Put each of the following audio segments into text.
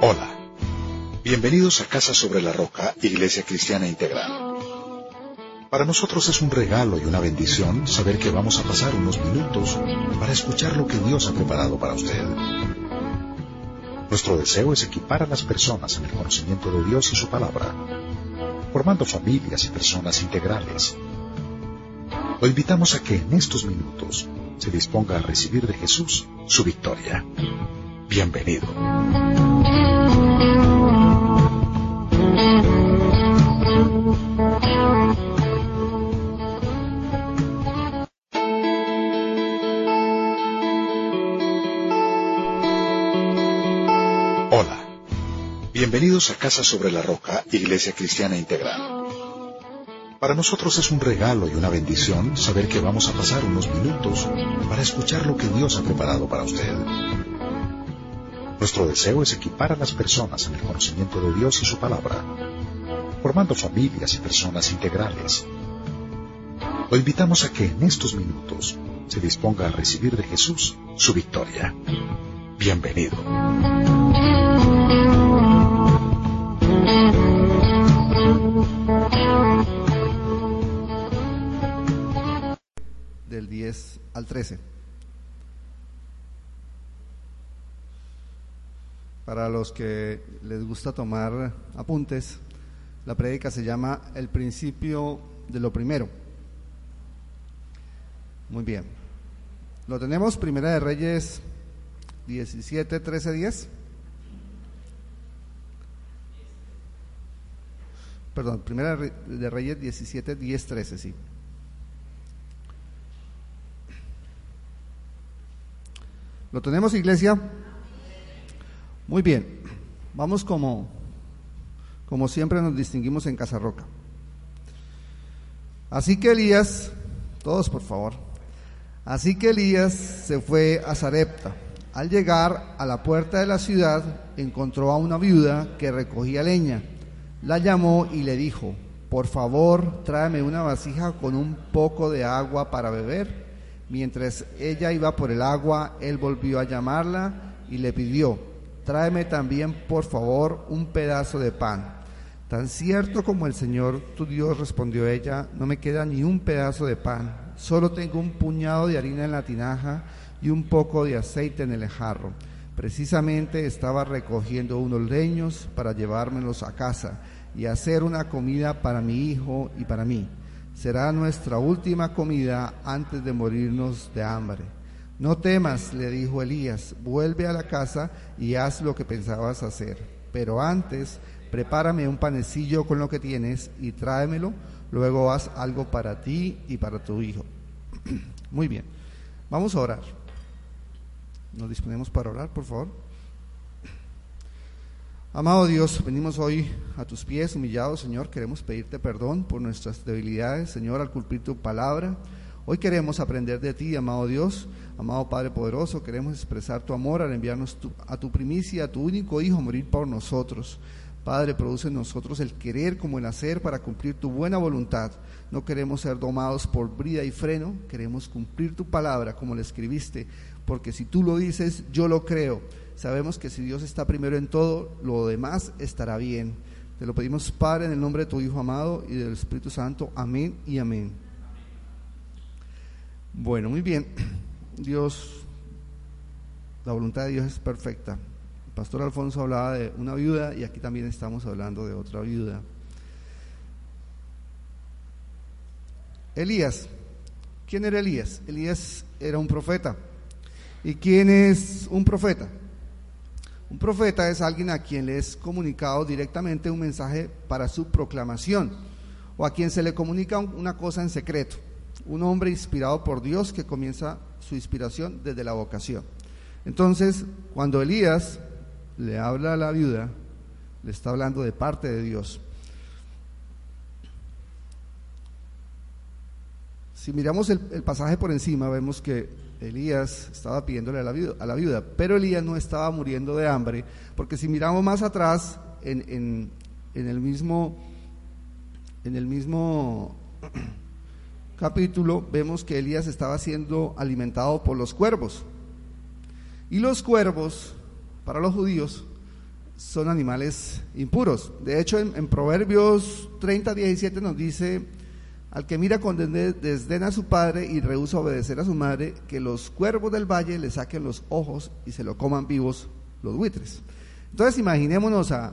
Hola, bienvenidos a Casa sobre la Roca, Iglesia Cristiana Integral. Para nosotros es un regalo y una bendición saber que vamos a pasar unos minutos para escuchar lo que Dios ha preparado para usted. Nuestro deseo es equipar a las personas en el conocimiento de Dios y su palabra, formando familias y personas integrales lo invitamos a que en estos minutos se disponga a recibir de Jesús su victoria. Bienvenido. Bienvenidos a Casa sobre la Roca, Iglesia Cristiana Integral. Para nosotros es un regalo y una bendición saber que vamos a pasar unos minutos para escuchar lo que Dios ha preparado para usted. Nuestro deseo es equipar a las personas en el conocimiento de Dios y su palabra, formando familias y personas integrales. Lo invitamos a que en estos minutos se disponga a recibir de Jesús su victoria. Bienvenido. Del 10 al 13. Para los que les gusta tomar apuntes, la prédica se llama El principio de lo primero. Muy bien. Lo tenemos, Primera de Reyes 17, 13, 10. Perdón, Primera de Reyes 17, 10, 13, sí. ¿Lo tenemos, iglesia? Muy bien. Vamos como, como siempre nos distinguimos en Casa Roca. Así que Elías, todos por favor, así que Elías se fue a Zarepta. Al llegar a la puerta de la ciudad, encontró a una viuda que recogía leña. La llamó y le dijo, por favor, tráeme una vasija con un poco de agua para beber. Mientras ella iba por el agua, él volvió a llamarla y le pidió, tráeme también por favor un pedazo de pan. Tan cierto como el Señor tu Dios respondió ella, no me queda ni un pedazo de pan, solo tengo un puñado de harina en la tinaja y un poco de aceite en el jarro. Precisamente estaba recogiendo unos leños para llevármelos a casa y hacer una comida para mi hijo y para mí será nuestra última comida antes de morirnos de hambre. No temas, le dijo Elías, vuelve a la casa y haz lo que pensabas hacer. Pero antes, prepárame un panecillo con lo que tienes y tráemelo, luego haz algo para ti y para tu hijo. Muy bien, vamos a orar. Nos disponemos para orar, por favor. Amado Dios, venimos hoy a tus pies humillados, Señor. Queremos pedirte perdón por nuestras debilidades, Señor, al cumplir tu palabra. Hoy queremos aprender de ti, amado Dios, amado Padre poderoso. Queremos expresar tu amor al enviarnos a tu primicia, a tu único Hijo, a morir por nosotros. Padre, produce en nosotros el querer como el hacer para cumplir tu buena voluntad. No queremos ser domados por brida y freno, queremos cumplir tu palabra como la escribiste, porque si tú lo dices, yo lo creo Sabemos que si Dios está primero en todo, lo demás estará bien. Te lo pedimos, Padre, en el nombre de tu Hijo amado y del Espíritu Santo. Amén y amén. Bueno, muy bien. Dios, la voluntad de Dios es perfecta. El pastor Alfonso hablaba de una viuda y aquí también estamos hablando de otra viuda. Elías. ¿Quién era Elías? Elías era un profeta. ¿Y quién es un profeta? Un profeta es alguien a quien le es comunicado directamente un mensaje para su proclamación o a quien se le comunica una cosa en secreto. un hombre inspirado por Dios que comienza su inspiración desde la vocación. Entonces, cuando Elías le habla a la viuda, le está hablando de parte de Dios. Si miramos el, pasaje por encima, vemos que Elías estaba pidiéndole a la, viuda, pero Elías no estaba muriendo de hambre, porque si miramos más atrás, en, en el mismo, en capítulo, vemos que Elías estaba siendo alimentado por los cuervos. Y los cuervos, para los judíos, son animales impuros. De hecho, en, Proverbios 30, 17 nos dice, al que mira con desdén a su padre y rehúsa obedecer a su madre, que los cuervos del valle le saquen los ojos y se lo coman vivos los buitres. Entonces imaginémonos a,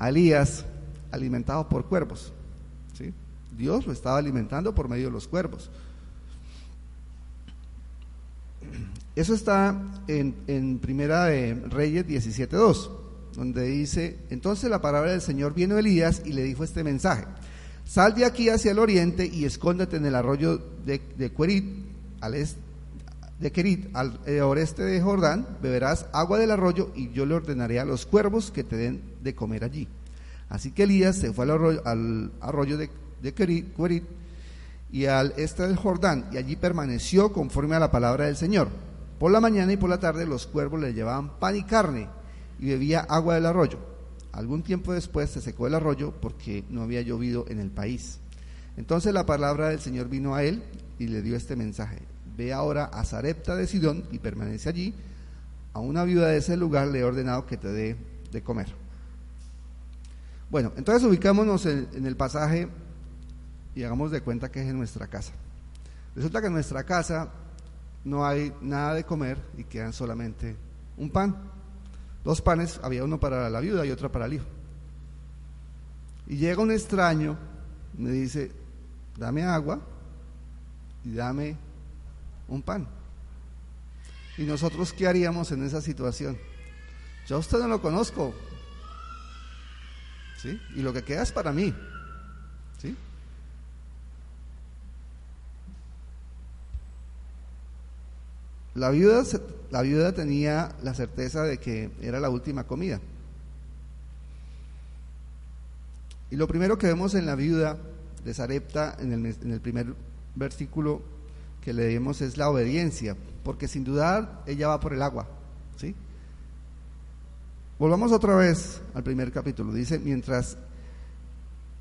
Elías alimentado por cuervos. ¿sí? Dios lo estaba alimentando por medio de los cuervos. Eso está en, en Primera de Reyes 17.2 donde dice, entonces la palabra del Señor vino Elías y le dijo este mensaje, sal de aquí hacia el oriente y escóndete en el arroyo de, Querit, al de Querit, al eh, oeste de Jordán, beberás agua del arroyo y yo le ordenaré a los cuervos que te den de comer allí. Así que Elías se fue al arroyo, de, Querit y al este del Jordán y allí permaneció conforme a la palabra del Señor. Por la mañana y por la tarde los cuervos le llevaban pan y carne y bebía agua del arroyo. Algún tiempo después se secó el arroyo porque no había llovido en el país. Entonces la palabra del Señor vino a él y le dio este mensaje. Ve ahora a Zarepta de Sidón y permanece allí. A una viuda de ese lugar le he ordenado que te dé de comer. Bueno, entonces ubicámonos en, en el pasaje y hagamos de cuenta que es en nuestra casa. Resulta que en nuestra casa no hay nada de comer y quedan solamente un pan. Dos panes, había uno para la viuda y otro para el hijo. Y llega un extraño, me dice, dame agua y dame un pan. ¿Y nosotros qué haríamos en esa situación? Yo usted no lo conozco. ¿Sí? Y lo que queda es para mí. La viuda, la viuda tenía la certeza de que era la última comida. Y lo primero que vemos en la viuda de Sarepta, en el, primer versículo que leemos, es la obediencia, porque sin dudar ella va por el agua. ¿sí? Volvamos otra vez al primer capítulo. Dice, mientras,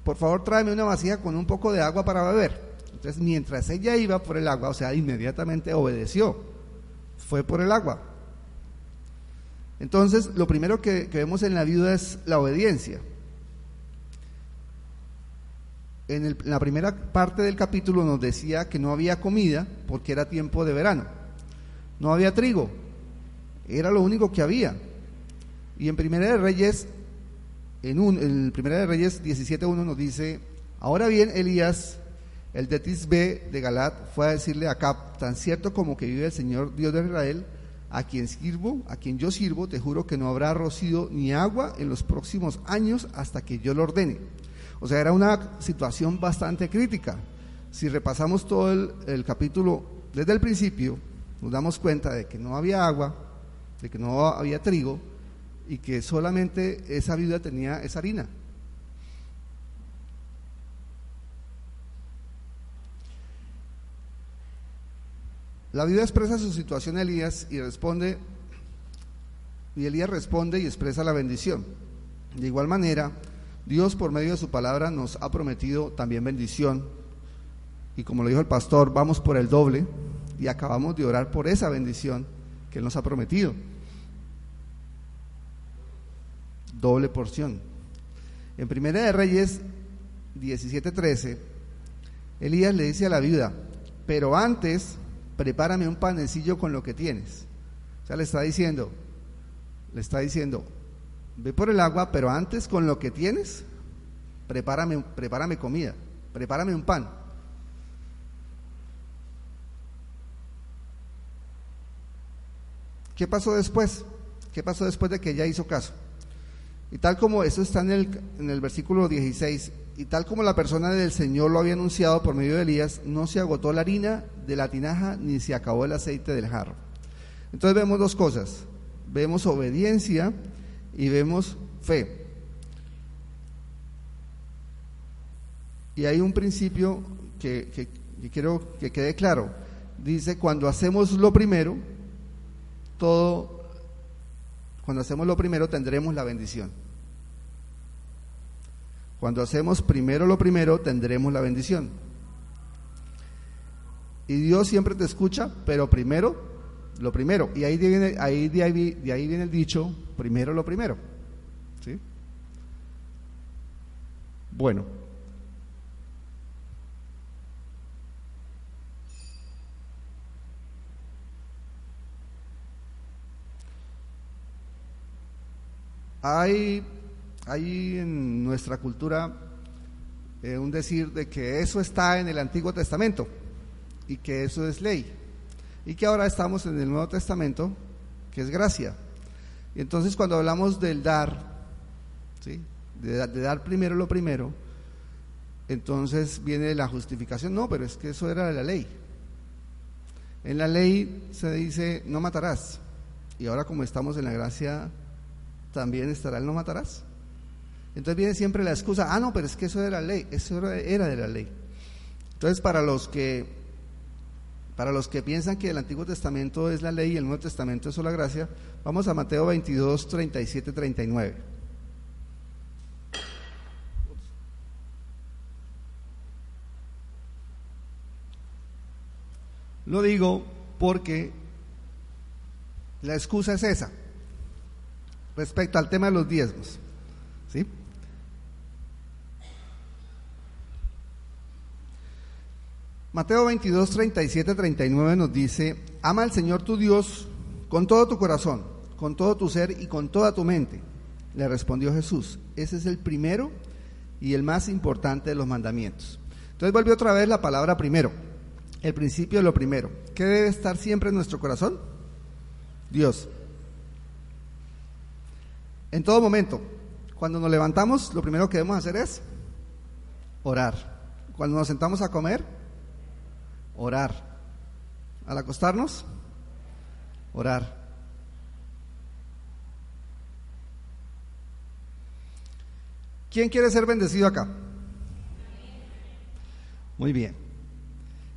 por favor tráeme una vasija con un poco de agua para beber. Entonces, mientras ella iba por el agua, o sea, inmediatamente obedeció fue por el agua. Entonces, lo primero que, vemos en la viuda es la obediencia. En, la primera parte del capítulo nos decía que no había comida porque era tiempo de verano. No había trigo. Era lo único que había. Y en Primera de Reyes, en, un, en Primera de Reyes 17.1 nos dice, ahora bien, Elías el de Tisbe de Galat fue a decirle a Cap, tan cierto como que vive el Señor Dios de Israel, a quien sirvo, a quien yo sirvo, te juro que no habrá rocío ni agua en los próximos años hasta que yo lo ordene. O sea, era una situación bastante crítica. Si repasamos todo el, el capítulo desde el principio, nos damos cuenta de que no había agua, de que no había trigo y que solamente esa viuda tenía esa harina. La viuda expresa su situación a Elías y responde, y Elías responde y expresa la bendición. De igual manera, Dios por medio de su palabra nos ha prometido también bendición. Y como lo dijo el pastor, vamos por el doble y acabamos de orar por esa bendición que Él nos ha prometido. Doble porción. En Primera de Reyes 17:13, Elías le dice a la viuda, pero antes prepárame un panecillo con lo que tienes. O sea, le está diciendo, le está diciendo, ve por el agua, pero antes con lo que tienes, prepárame, prepárame comida, prepárame un pan. ¿Qué pasó después? ¿Qué pasó después de que ella hizo caso? Y tal como eso está en el, en el versículo 16, y tal como la persona del Señor lo había anunciado por medio de Elías, no se agotó la harina de la tinaja ni se acabó el aceite del jarro. Entonces vemos dos cosas. Vemos obediencia y vemos fe. Y hay un principio que, quiero que quede claro. Dice, cuando hacemos lo primero, todo, cuando hacemos lo primero tendremos la bendición. Cuando hacemos primero lo primero, tendremos la bendición. Y Dios siempre te escucha, pero primero lo primero. Y ahí viene, ahí, de, ahí, de ahí viene el dicho, primero lo primero. ¿Sí? Bueno. Hay, hay en nuestra cultura eh, un decir de que eso está en el Antiguo Testamento y que eso es ley y que ahora estamos en el Nuevo Testamento, que es gracia. Y entonces cuando hablamos del dar, ¿sí? de, dar primero lo primero, entonces viene la justificación, no, pero es que eso era la ley. En la ley se dice, no matarás. Y ahora como estamos en la gracia, también estará el no matarás. Entonces viene siempre la excusa, ah, no, pero es que eso era la ley, eso era de la ley. Entonces para los que para los que piensan que el Antiguo Testamento es la ley y el Nuevo Testamento es solo la gracia, vamos a Mateo 22, 37, 39. Lo digo porque la excusa es esa, respecto al tema de los diezmos. ¿sí? Mateo 22, 37, 39 nos dice, ama al Señor tu Dios con todo tu corazón, con todo tu ser y con toda tu mente. Le respondió Jesús, ese es el primero y el más importante de los mandamientos. Entonces volvió otra vez la palabra primero, el principio de lo primero. ¿Qué debe estar siempre en nuestro corazón? Dios. En todo momento, cuando nos levantamos, lo primero que debemos hacer es orar. Cuando nos sentamos a comer, Orar. Al acostarnos, orar. ¿Quién quiere ser bendecido acá? Muy bien.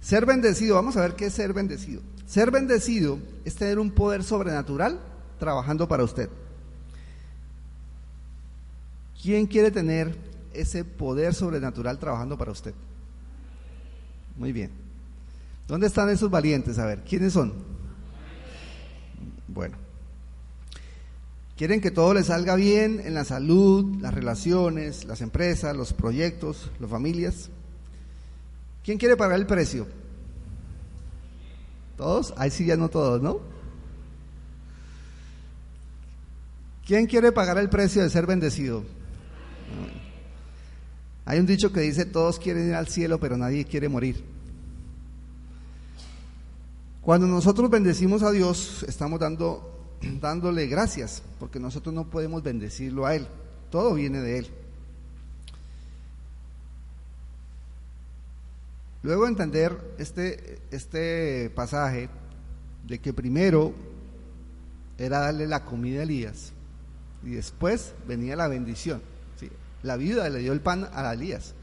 Ser bendecido, vamos a ver qué es ser bendecido. Ser bendecido es tener un poder sobrenatural trabajando para usted. ¿Quién quiere tener ese poder sobrenatural trabajando para usted? Muy bien. ¿Dónde están esos valientes? A ver, ¿quiénes son? Bueno. Quieren que todo les salga bien en la salud, las relaciones, las empresas, los proyectos, las familias. ¿Quién quiere pagar el precio? ¿Todos? Ahí sí ya no todos, ¿no? ¿Quién quiere pagar el precio de ser bendecido? Hay un dicho que dice, todos quieren ir al cielo, pero nadie quiere morir. Cuando nosotros bendecimos a Dios, estamos dando, dándole gracias, porque nosotros no podemos bendecirlo a Él. Todo viene de Él. Luego entender este, este pasaje de que primero era darle la comida a Elías y después venía la bendición. La vida le dio el pan a Elías.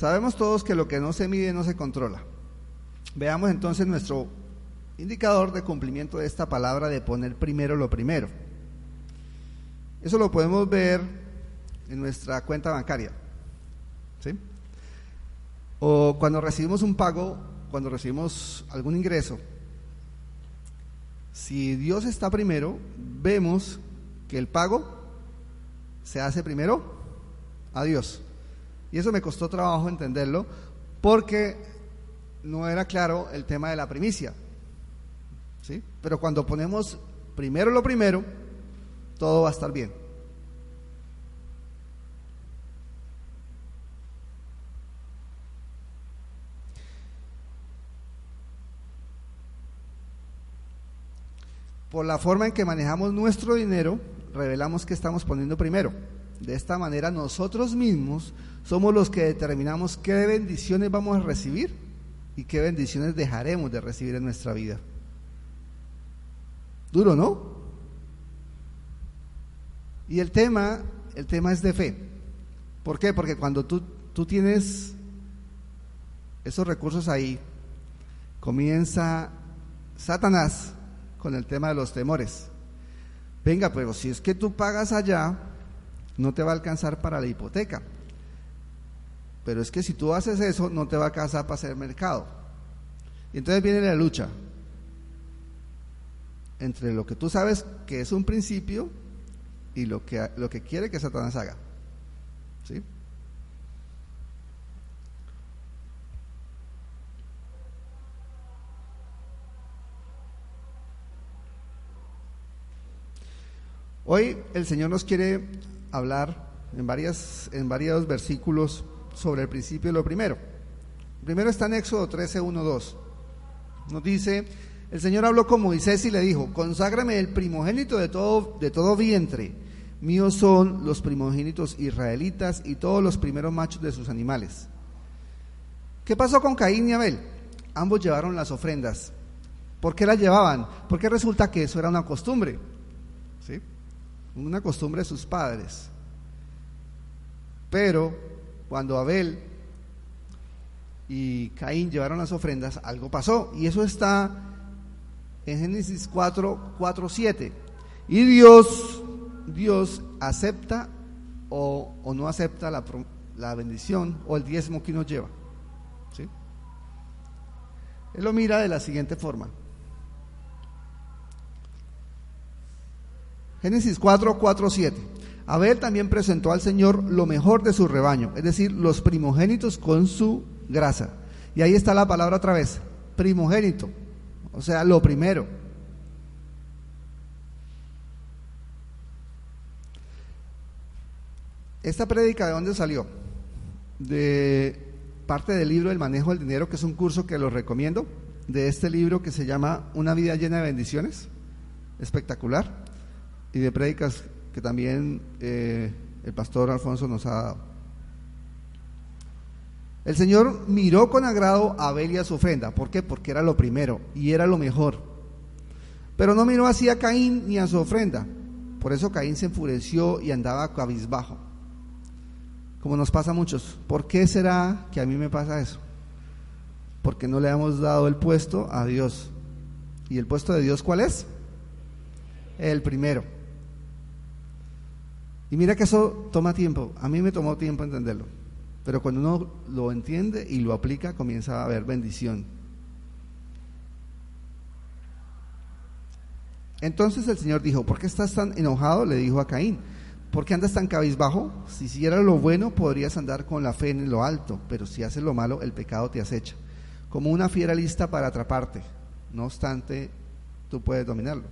Sabemos todos que lo que no se mide no se controla. Veamos entonces nuestro indicador de cumplimiento de esta palabra de poner primero lo primero. Eso lo podemos ver en nuestra cuenta bancaria. ¿sí? O cuando recibimos un pago, cuando recibimos algún ingreso. Si Dios está primero, vemos que el pago se hace primero a Dios. Y eso me costó trabajo entenderlo porque no era claro el tema de la primicia. ¿sí? Pero cuando ponemos primero lo primero, todo va a estar bien. Por la forma en que manejamos nuestro dinero, revelamos que estamos poniendo primero. De esta manera nosotros mismos somos los que determinamos qué bendiciones vamos a recibir y qué bendiciones dejaremos de recibir en nuestra vida. Duro, ¿no? Y el tema, el tema es de fe. ¿Por qué? Porque cuando tú, tú tienes esos recursos ahí, comienza Satanás con el tema de los temores. Venga, pero si es que tú pagas allá, no te va a alcanzar para la hipoteca. Pero es que si tú haces eso, no te va a alcanzar para hacer mercado. Y entonces viene la lucha entre lo que tú sabes que es un principio y lo que, lo que quiere que Satanás haga. ¿Sí? Hoy el Señor nos quiere hablar en, varias, en varios versículos sobre el principio de lo primero. Primero está en Éxodo 13, 1, 2. Nos dice, el Señor habló con Moisés y le dijo, conságrame el primogénito de todo, de todo vientre. Míos son los primogénitos israelitas y todos los primeros machos de sus animales. ¿Qué pasó con Caín y Abel? Ambos llevaron las ofrendas. ¿Por qué las llevaban? Porque resulta que eso era una costumbre. ¿Sí? Una costumbre de sus padres. Pero cuando Abel y Caín llevaron las ofrendas, algo pasó. Y eso está en Génesis 4, 4, 7. Y Dios, Dios acepta o, no acepta la, la, bendición o el diezmo que nos lleva. ¿sí? Él lo mira de la siguiente forma. Génesis 4, 4, 7. Abel también presentó al Señor lo mejor de su rebaño, es decir, los primogénitos con su grasa. Y ahí está la palabra otra vez, primogénito, o sea, lo primero. Esta prédica de dónde salió? De parte del libro El manejo del dinero, que es un curso que lo recomiendo, de este libro que se llama Una vida llena de bendiciones, espectacular y de prédicas que también eh, el pastor Alfonso nos ha dado. El Señor miró con agrado a Abel y a su ofrenda. ¿Por qué? Porque era lo primero y era lo mejor. Pero no miró así a Caín ni a su ofrenda. Por eso Caín se enfureció y andaba cabizbajo. Como nos pasa a muchos. ¿Por qué será que a mí me pasa eso? Porque no le hemos dado el puesto a Dios. ¿Y el puesto de Dios cuál es? El primero. Y mira que eso toma tiempo. A mí me tomó tiempo entenderlo. Pero cuando uno lo entiende y lo aplica, comienza a haber bendición. Entonces el Señor dijo, ¿por qué estás tan enojado? Le dijo a Caín, ¿por qué andas tan cabizbajo? Si hiciera lo bueno, podrías andar con la fe en lo alto, pero si haces lo malo, el pecado te acecha, como una fiera lista para atraparte. No obstante, tú puedes dominarlo.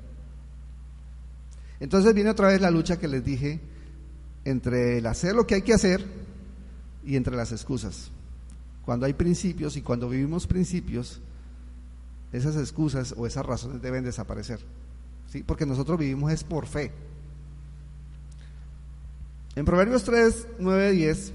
Entonces viene otra vez la lucha que les dije entre el hacer lo que hay que hacer y entre las excusas. Cuando hay principios y cuando vivimos principios, esas excusas o esas razones deben desaparecer. ¿sí? Porque nosotros vivimos es por fe. En Proverbios 3, 9, 10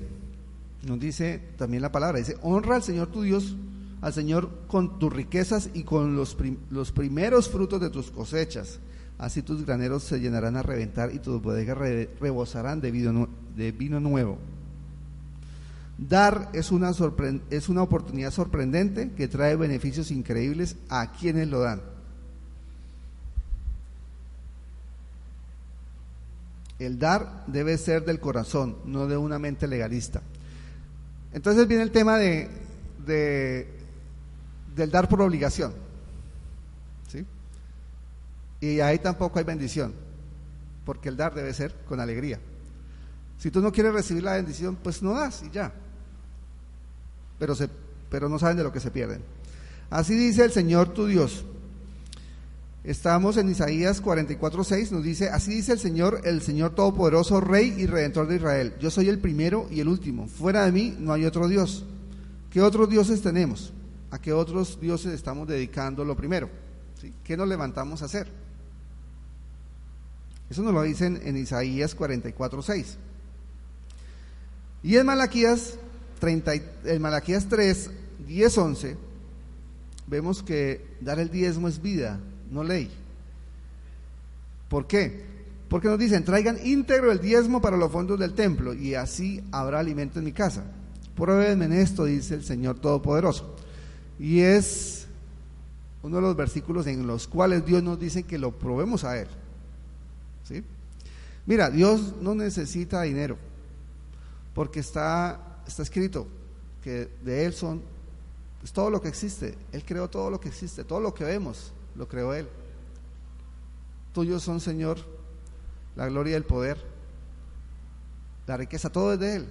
nos dice también la palabra, dice, honra al Señor tu Dios, al Señor con tus riquezas y con los, los primeros frutos de tus cosechas Así tus graneros se llenarán a reventar y tus bodegas rebosarán de vino, nuevo. Dar es una, es una oportunidad sorprendente que trae beneficios increíbles a quienes lo dan. El dar debe ser del corazón, no de una mente legalista. Entonces viene el tema de del dar por obligación. Y ahí tampoco hay bendición, porque el dar debe ser con alegría. Si tú no quieres recibir la bendición, pues no das y ya. Pero, se, pero no saben de lo que se pierden. Así dice el Señor tu Dios. Estamos en Isaías 44:6, nos dice, así dice el Señor, el Señor Todopoderoso, Rey y Redentor de Israel. Yo soy el primero y el último. Fuera de mí no hay otro Dios. ¿Qué otros dioses tenemos? ¿A qué otros dioses estamos dedicando lo primero? ¿Qué nos levantamos a hacer? Eso nos lo dicen en Isaías 44.6. Y en Malaquías, 30, en Malaquías 3, 10, 11, vemos que dar el diezmo es vida, no ley. ¿Por qué? Porque nos dicen, traigan íntegro el diezmo para los fondos del templo y así habrá alimento en mi casa. Pruébenme en esto, dice el Señor Todopoderoso. Y es uno de los versículos en los cuales Dios nos dice que lo probemos a Él. Mira, Dios no necesita dinero, porque está, está escrito que de Él son, todo lo que existe. Él creó todo lo que existe, todo lo que vemos, lo creó Él. Tuyos son, Señor, la gloria y el poder, la riqueza, todo es de Él.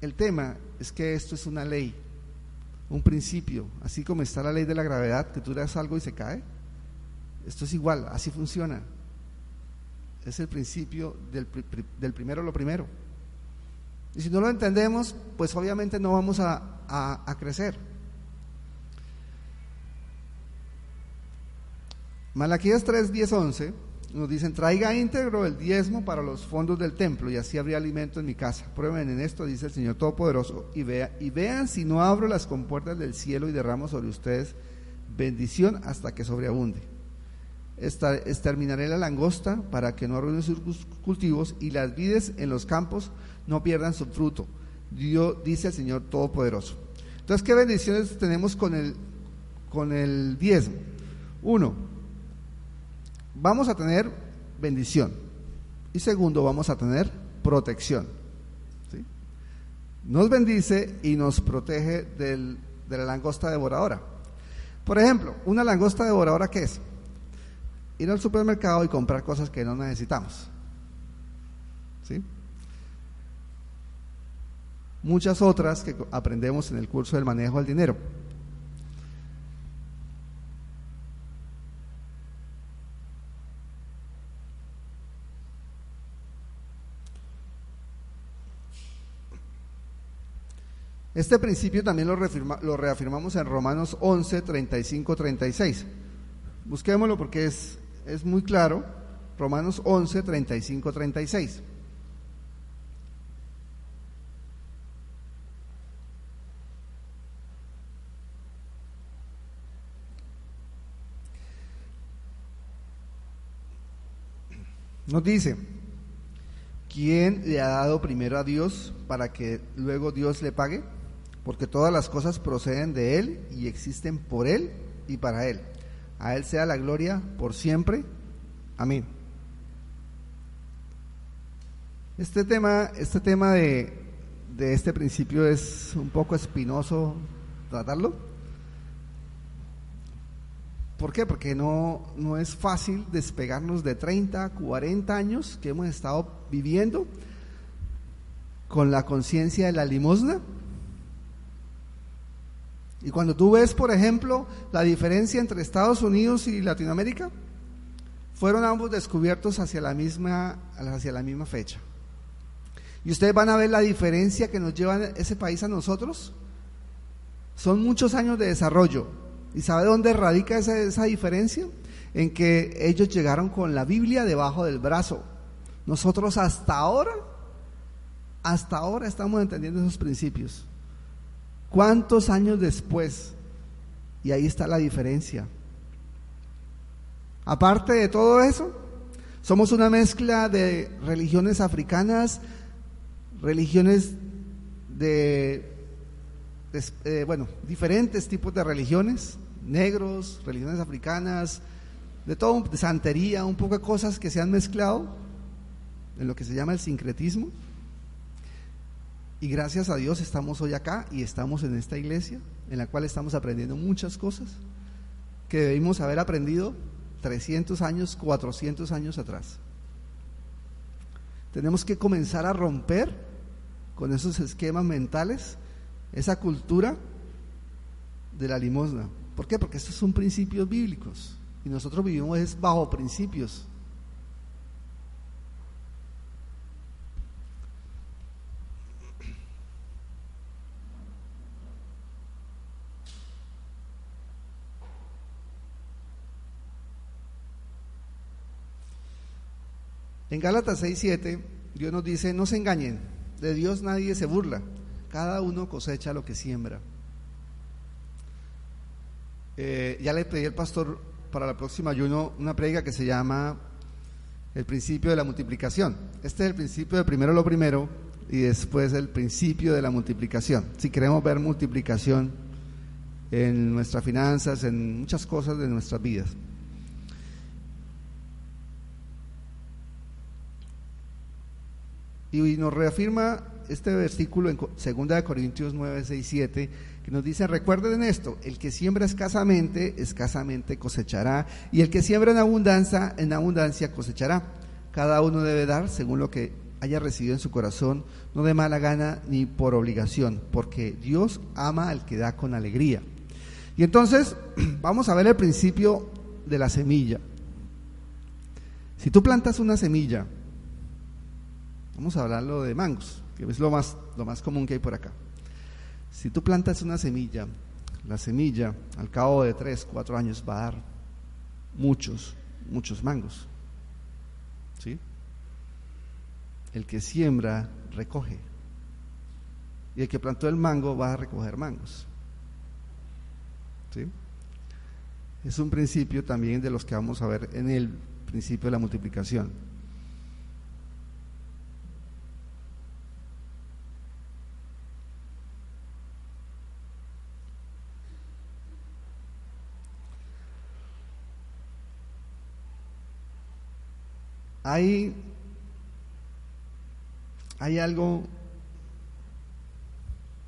El tema es que esto es una ley, un principio, así como está la ley de la gravedad, que tú das algo y se cae. Esto es igual, así funciona. Es el principio del, primero lo primero. Y si no lo entendemos, pues obviamente no vamos a, a crecer. Malaquías 3, 10, 11 nos dicen, traiga íntegro el diezmo para los fondos del templo y así habría alimento en mi casa. Prueben en esto, dice el Señor Todopoderoso, y, vea, y vean si no abro las compuertas del cielo y derramo sobre ustedes bendición hasta que sobreabunde. Exterminaré la langosta para que no arruine sus cultivos y las vides en los campos no pierdan su fruto. Dios, dice el Señor Todopoderoso. Entonces, ¿qué bendiciones tenemos con el, con el diezmo? Uno, vamos a tener bendición. Y segundo, vamos a tener protección. Nos bendice y nos protege de la langosta devoradora. Por ejemplo, una langosta devoradora, ¿qué es? Ir al supermercado y comprar cosas que no necesitamos. ¿Sí? Muchas otras que aprendemos en el curso del manejo del dinero. Este principio también lo, reafirmamos en Romanos 11, 35, 36. Busquémoslo porque es, es muy claro. Romanos 11, 35, 36. Nos dice, ¿quién le ha dado primero a Dios para que luego Dios le pague? porque todas las cosas proceden de Él y existen por Él y para Él. A Él sea la gloria por siempre. Amén. Este tema, este tema de, de este principio es un poco espinoso tratarlo. ¿Por qué? Porque no, no es fácil despegarnos de 30, 40 años que hemos estado viviendo con la conciencia de la limosna y cuando tú ves, por ejemplo, la diferencia entre Estados Unidos y Latinoamérica, fueron ambos descubiertos hacia la misma, hacia la misma fecha. Y ustedes van a ver la diferencia que nos lleva ese país a nosotros. Son muchos años de desarrollo. ¿Y sabe dónde radica esa, esa diferencia? En que ellos llegaron con la Biblia debajo del brazo. Nosotros hasta ahora, hasta ahora estamos entendiendo esos principios. ¿Cuántos años después? Y ahí está la diferencia. Aparte de todo eso, somos una mezcla de religiones africanas, religiones de, eh, bueno, diferentes tipos de religiones, negros, religiones africanas, de todo, de santería, un poco de cosas que se han mezclado en lo que se llama el sincretismo. Y gracias a Dios estamos hoy acá y estamos en esta iglesia en la cual estamos aprendiendo muchas cosas que debimos haber aprendido 300 años, 400 años atrás. Tenemos que comenzar a romper con esos esquemas mentales, esa cultura de la limosna. ¿Por qué? Porque estos son principios bíblicos y nosotros vivimos bajo principios En Gálatas 6:7, Dios nos dice, no se engañen, de Dios nadie se burla, cada uno cosecha lo que siembra. Eh, ya le pedí al pastor para la próxima ayuno una predica que se llama el principio de la multiplicación. Este es el principio de primero lo primero y después el principio de la multiplicación. Si queremos ver multiplicación en nuestras finanzas, en muchas cosas de nuestras vidas. Y nos reafirma este versículo en 2 Corintios 9, 6, 7, que nos dice, recuerden esto, el que siembra escasamente, escasamente cosechará, y el que siembra en abundancia, en abundancia cosechará. Cada uno debe dar según lo que haya recibido en su corazón, no de mala gana ni por obligación, porque Dios ama al que da con alegría. Y entonces vamos a ver el principio de la semilla. Si tú plantas una semilla, vamos a hablarlo de mangos, que es lo más, lo más común que hay por acá. Si tú plantas una semilla, la semilla al cabo de tres, cuatro años va a dar muchos, muchos mangos. ¿Sí? El que siembra, recoge. Y el que plantó el mango va a recoger mangos. ¿Sí? Es un principio también de los que vamos a ver en el principio de la multiplicación. Hay, hay algo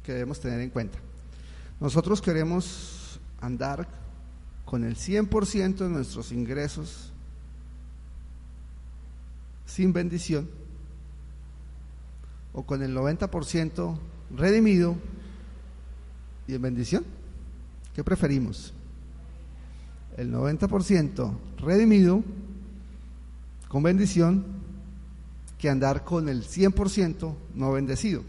que debemos tener en cuenta. Nosotros queremos andar con el 100% de nuestros ingresos sin bendición o con el 90% redimido y en bendición. ¿Qué preferimos? El 90% redimido con bendición que andar con el 100% no bendecido.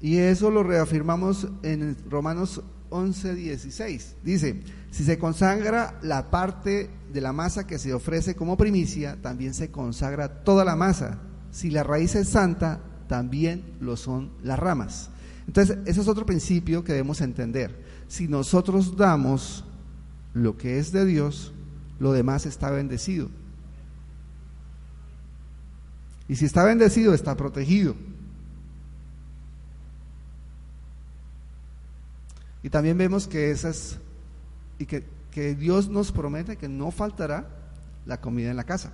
Y eso lo reafirmamos en Romanos 11, 16. Dice, si se consagra la parte de la masa que se ofrece como primicia, también se consagra toda la masa. Si la raíz es santa, también lo son las ramas. Entonces, ese es otro principio que debemos entender. Si nosotros damos lo que es de Dios, lo demás está bendecido. Y si está bendecido, está protegido. Y también vemos que esas y que, que Dios nos promete que no faltará la comida en la casa.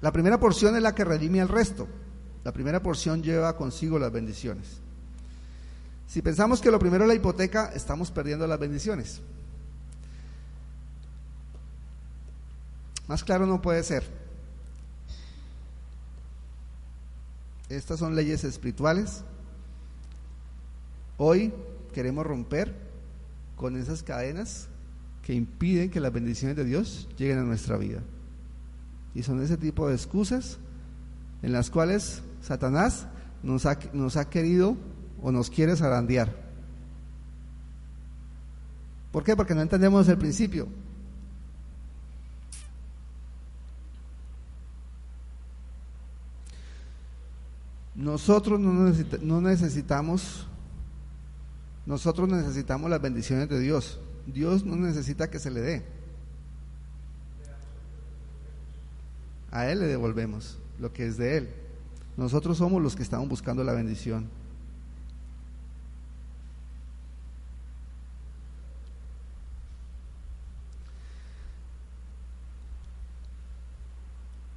La primera porción es la que redime al resto. La primera porción lleva consigo las bendiciones. Si pensamos que lo primero es la hipoteca, estamos perdiendo las bendiciones. Más claro no puede ser. Estas son leyes espirituales. Hoy queremos romper con esas cadenas que impiden que las bendiciones de Dios lleguen a nuestra vida. Y son ese tipo de excusas en las cuales Satanás nos ha, nos ha querido o nos quiere zarandear. ¿Por qué? Porque no entendemos el principio. Nosotros no, necesitamos, nosotros necesitamos las bendiciones de Dios. Dios no necesita que se le dé. A Él le devolvemos lo que es de Él. Nosotros somos los que estamos buscando la bendición.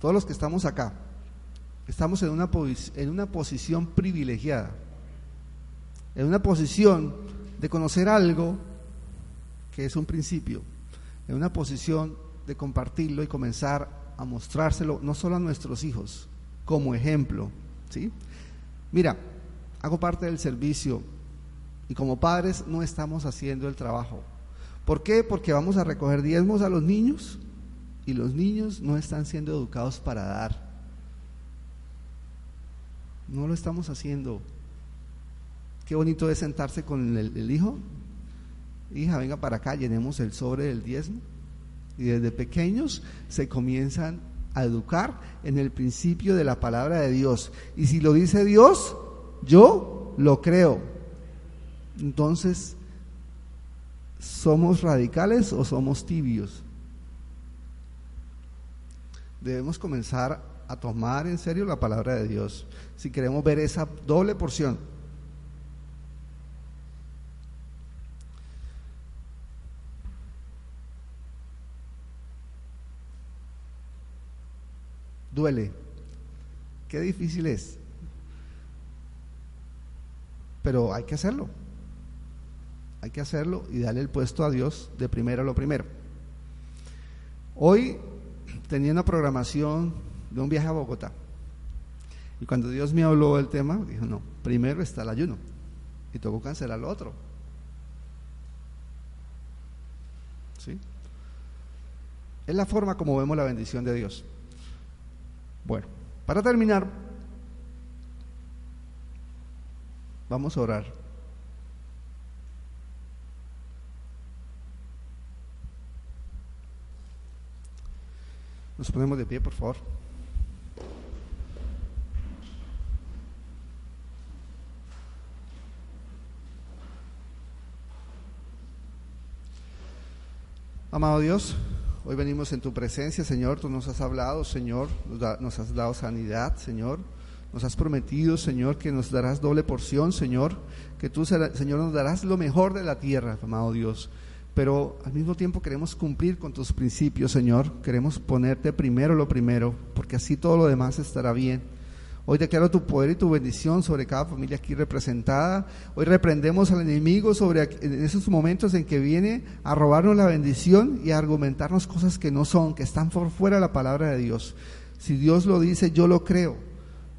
Todos los que estamos acá, estamos en una, en una posición privilegiada, en una posición de conocer algo que es un principio, en una posición de compartirlo y comenzar a mostrárselo no solo a nuestros hijos, como ejemplo. ¿sí? Mira, hago parte del servicio y como padres no estamos haciendo el trabajo. ¿Por qué? Porque vamos a recoger diezmos a los niños y los niños no están siendo educados para dar. No lo estamos haciendo. Qué bonito es sentarse con el, hijo hija, venga para acá, llenemos el sobre del diezmo. Y desde pequeños se comienzan a educar en el principio de la palabra de Dios. Y si lo dice Dios, yo lo creo. Entonces, ¿somos radicales o somos tibios? Debemos comenzar a tomar en serio la palabra de Dios si queremos ver esa doble porción. Duele. Qué difícil es. Pero hay que hacerlo. Hay que hacerlo y darle el puesto a Dios de primero a lo primero. Hoy tenía una programación de un viaje a Bogotá. Y cuando Dios me habló del tema, dijo, no, primero está el ayuno. Y tocó cancelar lo otro. ¿Sí? Es la forma como vemos la bendición de Dios. Bueno, para terminar, vamos a orar. Nos ponemos de pie, por favor. Amado Dios, hoy venimos en tu presencia, Señor. Tú nos has hablado, Señor. Nos, has dado sanidad, Señor. Nos has prometido, Señor, que nos darás doble porción, Señor. Que tú, Señor, nos darás lo mejor de la tierra, amado Dios. Pero al mismo tiempo queremos cumplir con tus principios, Señor. Queremos ponerte primero lo primero, porque así todo lo demás estará bien. Hoy declaro tu poder y tu bendición sobre cada familia aquí representada. Hoy reprendemos al enemigo sobre en esos momentos en que viene a robarnos la bendición y a argumentarnos cosas que no son, que están por fuera de la palabra de Dios. Si Dios lo dice, yo lo creo.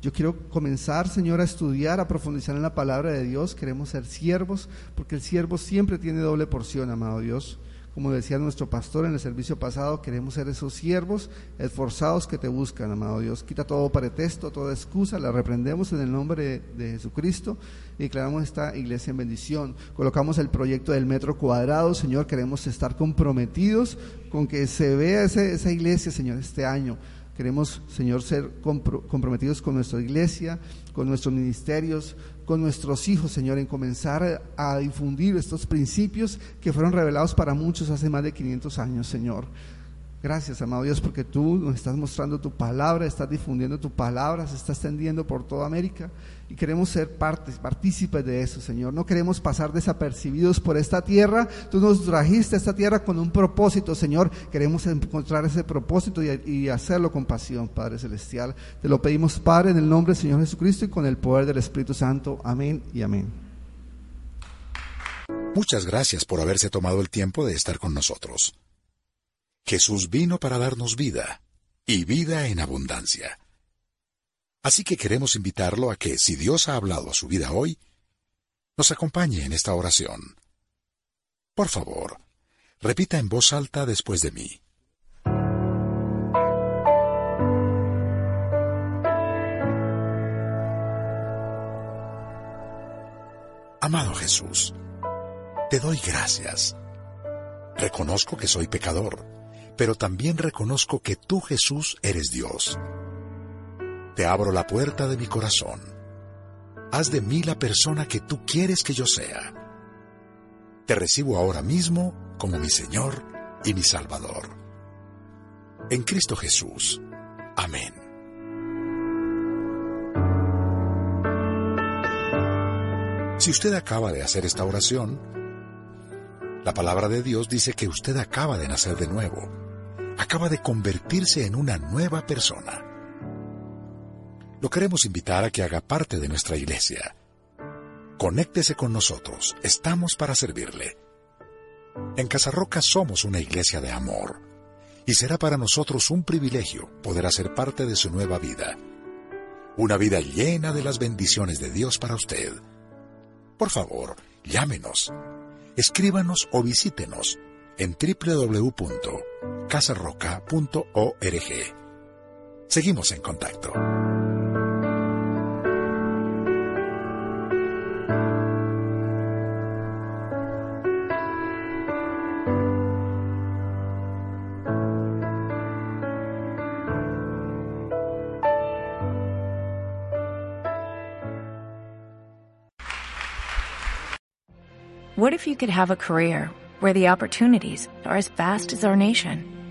Yo quiero comenzar, Señor, a estudiar, a profundizar en la palabra de Dios. Queremos ser siervos, porque el siervo siempre tiene doble porción, amado Dios. Como decía nuestro pastor en el servicio pasado, queremos ser esos siervos esforzados que te buscan, amado Dios. Quita todo pretexto, toda excusa, la reprendemos en el nombre de, Jesucristo y declaramos esta iglesia en bendición. Colocamos el proyecto del metro cuadrado, Señor, queremos estar comprometidos con que se vea esa iglesia, Señor, este año. Queremos, Señor, ser comprometidos con nuestra iglesia, con nuestros ministerios, con nuestros hijos, Señor, en comenzar a difundir estos principios que fueron revelados para muchos hace más de 500 años, Señor. Gracias, amado Dios, porque tú nos estás mostrando tu palabra, estás difundiendo tu palabra, se está extendiendo por toda América y queremos ser partes, partícipes de eso, Señor. No queremos pasar desapercibidos por esta tierra. Tú nos trajiste a esta tierra con un propósito, Señor. Queremos encontrar ese propósito y, y hacerlo con pasión, Padre Celestial. Te lo pedimos, Padre, en el nombre del Señor Jesucristo y con el poder del Espíritu Santo. Amén y amén. Muchas gracias por haberse tomado el tiempo de estar con nosotros. Jesús vino para darnos vida, y vida en abundancia. Así que queremos invitarlo a que, si Dios ha hablado a su vida hoy, nos acompañe en esta oración. Por favor, repita en voz alta después de mí. Amado Jesús, te doy gracias. Reconozco que soy pecador pero también reconozco que tú, Jesús, eres Dios. Te abro la puerta de mi corazón. Haz de mí la persona que tú quieres que yo sea. Te recibo ahora mismo como mi Señor y mi Salvador. En Cristo Jesús. Amén. Si usted acaba de hacer esta oración, la palabra de Dios dice que usted acaba de nacer de nuevo acaba de convertirse en una nueva persona. Lo queremos invitar a que haga parte de nuestra iglesia. Conéctese con nosotros, estamos para servirle. En Casarroca somos una iglesia de amor y será para nosotros un privilegio poder hacer parte de su nueva vida. Una vida llena de las bendiciones de Dios para usted. Por favor, llámenos, escríbanos o visítenos en casarroca.org. Seguimos en contacto. What if you could have a career where the opportunities are as vast as our nation?